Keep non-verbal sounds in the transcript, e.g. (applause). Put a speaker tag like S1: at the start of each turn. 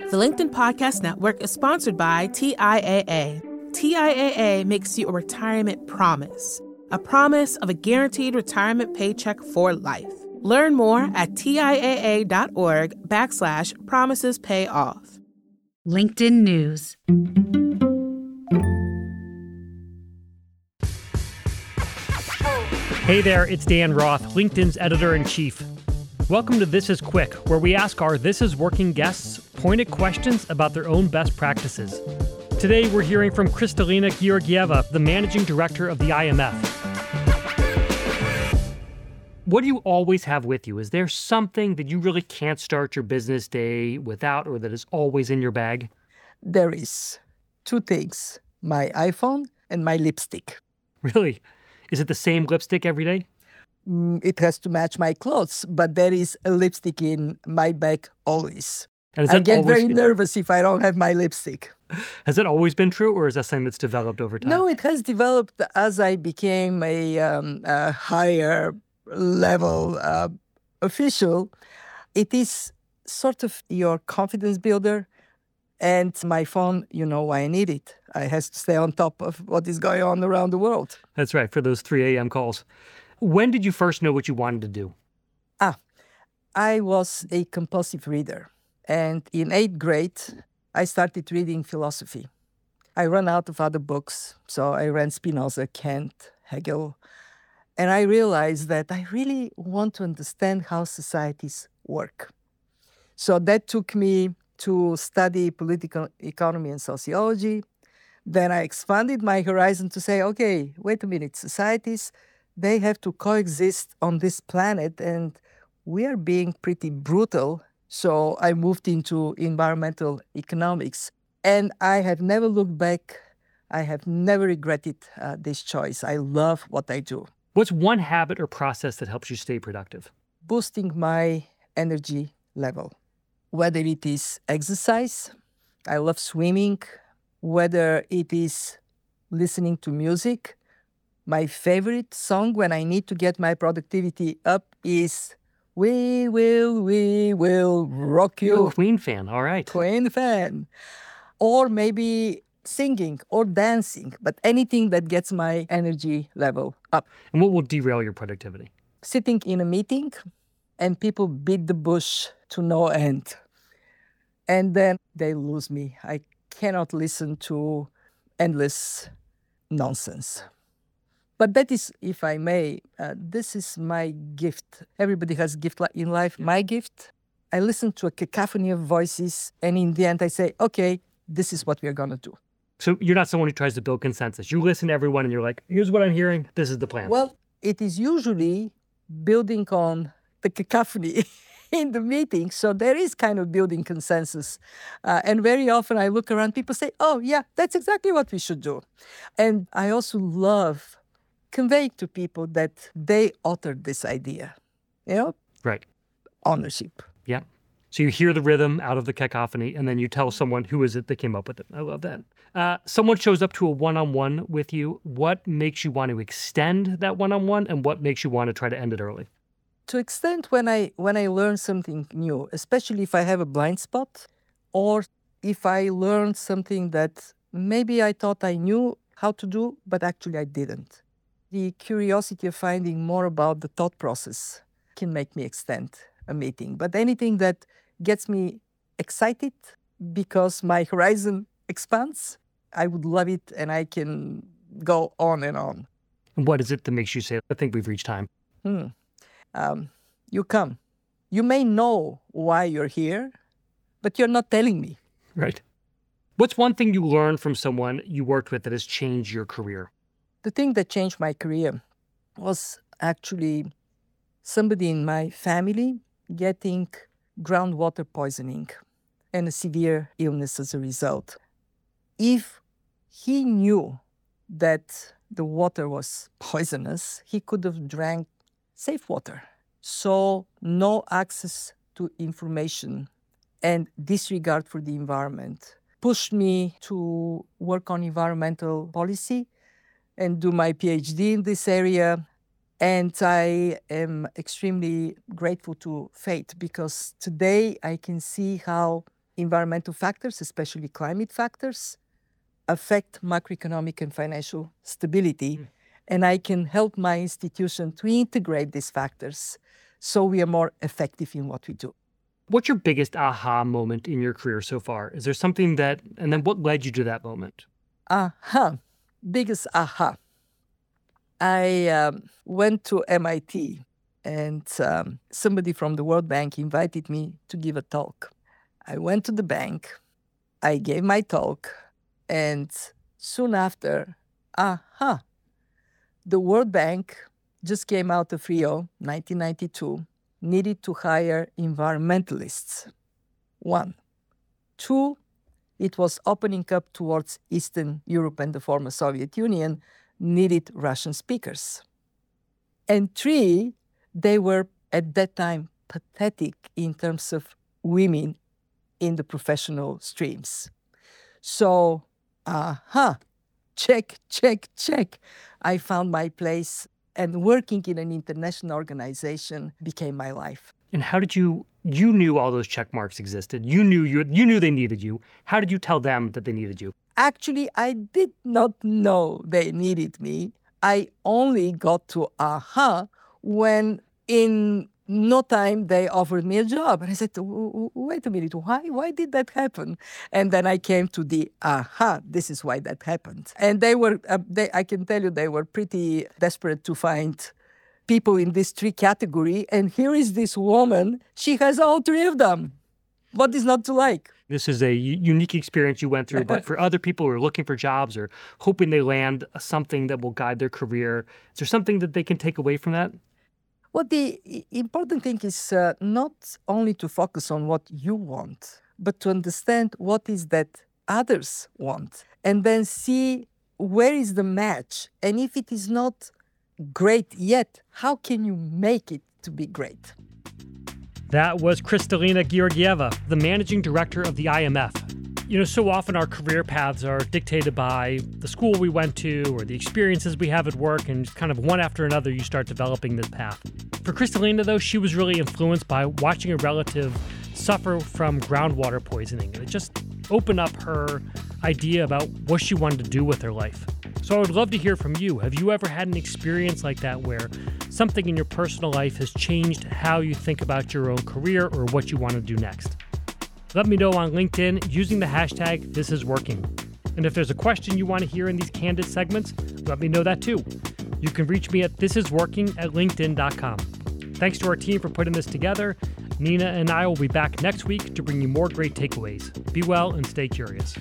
S1: The LinkedIn Podcast Network is sponsored by TIAA. TIAA makes you a retirement promise, a promise of a guaranteed retirement paycheck for life. Learn more at TIAA.org backslash promises pay off.
S2: LinkedIn News.
S3: Hey there, it's Dan Roth, LinkedIn's editor in chief. Welcome to This Is Quick, where we ask our This Is Working guests pointed questions about their own best practices. Today, we're hearing from Kristalina Georgieva, the managing director of the IMF. What do you always have with you? Is there something that you really can't start your business day without or that is always in your bag?
S4: There is two things my iPhone and my lipstick.
S3: Really? Is it the same lipstick every day?
S4: Mm, it has to match my clothes, but there is a lipstick in my bag always. I get very nervous if I don't have my lipstick.
S3: Has it always been true, or is that something that's developed over time?
S4: No, it has developed as I became a, um, a higher level uh, official. It is sort of your confidence builder. And my phone, you know why I need it. I has to stay on top of what is going on around the world.
S3: That's right, for those 3 a.m. calls. When did you first know what you wanted to do?
S4: Ah, I was a compulsive reader. And in eighth grade, I started reading philosophy. I ran out of other books, so I read Spinoza, Kant, Hegel, and I realized that I really want to understand how societies work. So that took me to study political economy and sociology. Then I expanded my horizon to say, okay, wait a minute, societies, they have to coexist on this planet, and we are being pretty brutal so I moved into environmental economics. And I have never looked back. I have never regretted uh, this choice. I love what I do.
S3: What's one habit or process that helps you stay productive?
S4: Boosting my energy level, whether it is exercise, I love swimming, whether it is listening to music. My favorite song when I need to get my productivity up is we will, we will rock you.
S3: You're a Queen fan, all right.
S4: Queen fan. Or maybe singing or dancing, but anything that gets my energy level up.
S3: And what will derail your productivity?
S4: Sitting in a meeting and people beat the bush to no end. And then they lose me. I cannot listen to endless nonsense. But that is, if I may, uh, this is my gift. Everybody has gift in life. My gift, I listen to a cacophony of voices, and in the end, I say, okay, this is what we're going to do.
S3: So you're not someone who tries to build consensus. You listen to everyone and you're like, here's what I'm hearing. This is the plan.
S4: Well, it is usually building on the cacophony (laughs) in the meeting. So there is kind of building consensus. Uh, and very often I look around, people say, oh, yeah, that's exactly what we should do. And I also love convey to people that they authored this idea. You know?
S3: Right.
S4: Ownership.
S3: Yeah. So you hear the rhythm out of the cacophony, and then you tell someone who is it that came up with it. I love that. Uh, someone shows up to a one-on-one with you. What makes you want to extend that one-on-one, and what makes you want to try to end it early?
S4: To extend when I when I learn something new, especially if I have a blind spot, or if I learn something that maybe I thought I knew how to do, but actually I didn't the curiosity of finding more about the thought process can make me extend a meeting. But anything that gets me excited because my horizon expands, I would love it and I can go on and on.
S3: What is it that makes you say, I think we've reached time?
S4: Hmm. Um, you come. You may know why you're here, but you're not telling me.
S3: Right. What's one thing you learned from someone you worked with that has changed your career?
S4: The thing that changed my career was actually somebody in my family getting groundwater poisoning and a severe illness as a result. If he knew that the water was poisonous, he could have drank safe water. So, no access to information and disregard for the environment pushed me to work on environmental policy and do my PhD in this area. And I am extremely grateful to fate because today I can see how environmental factors, especially climate factors, affect macroeconomic and financial stability. Mm. And I can help my institution to integrate these factors so we are more effective in what we do.
S3: What's your biggest aha moment in your career so far? Is there something that, and then what led you to that moment?
S4: Aha, biggest aha. I um, went to MIT and um, somebody from the World Bank invited me to give a talk. I went to the bank, I gave my talk, and soon after, aha, the World Bank just came out of Rio, 1992, needed to hire environmentalists. One. Two, it was opening up towards Eastern Europe and the former Soviet Union, needed Russian speakers. And three, they were at that time pathetic in terms of women in the professional streams. So, aha, uh-huh, check, check, check. I found my place and working in an international organization became my life.
S3: And how did you you knew all those check marks existed. You knew you you knew they needed you. How did you tell them that they needed you?
S4: Actually, I did not know they needed me. I only got to aha when in no time they offered me a job and i said wait a minute why why did that happen and then i came to the aha this is why that happened and they were uh, they, i can tell you they were pretty desperate to find people in this three category and here is this woman she has all three of them what is not to like
S3: this is a unique experience you went through but (laughs) for other people who are looking for jobs or hoping they land something that will guide their career is there something that they can take away from that
S4: well, the important thing is uh, not only to focus on what you want, but to understand what is that others want, and then see where is the match. And if it is not great yet, how can you make it to be great?
S3: That was Kristalina Georgieva, the managing director of the IMF. You know, so often our career paths are dictated by the school we went to or the experiences we have at work, and kind of one after another, you start developing this path. For Kristalina, though, she was really influenced by watching a relative suffer from groundwater poisoning, and it just opened up her idea about what she wanted to do with her life. So I would love to hear from you. Have you ever had an experience like that where something in your personal life has changed how you think about your own career or what you want to do next? Let me know on LinkedIn using the hashtag This Is Working. And if there's a question you want to hear in these candid segments, let me know that too. You can reach me at thisisworking at linkedin.com. Thanks to our team for putting this together. Nina and I will be back next week to bring you more great takeaways. Be well and stay curious.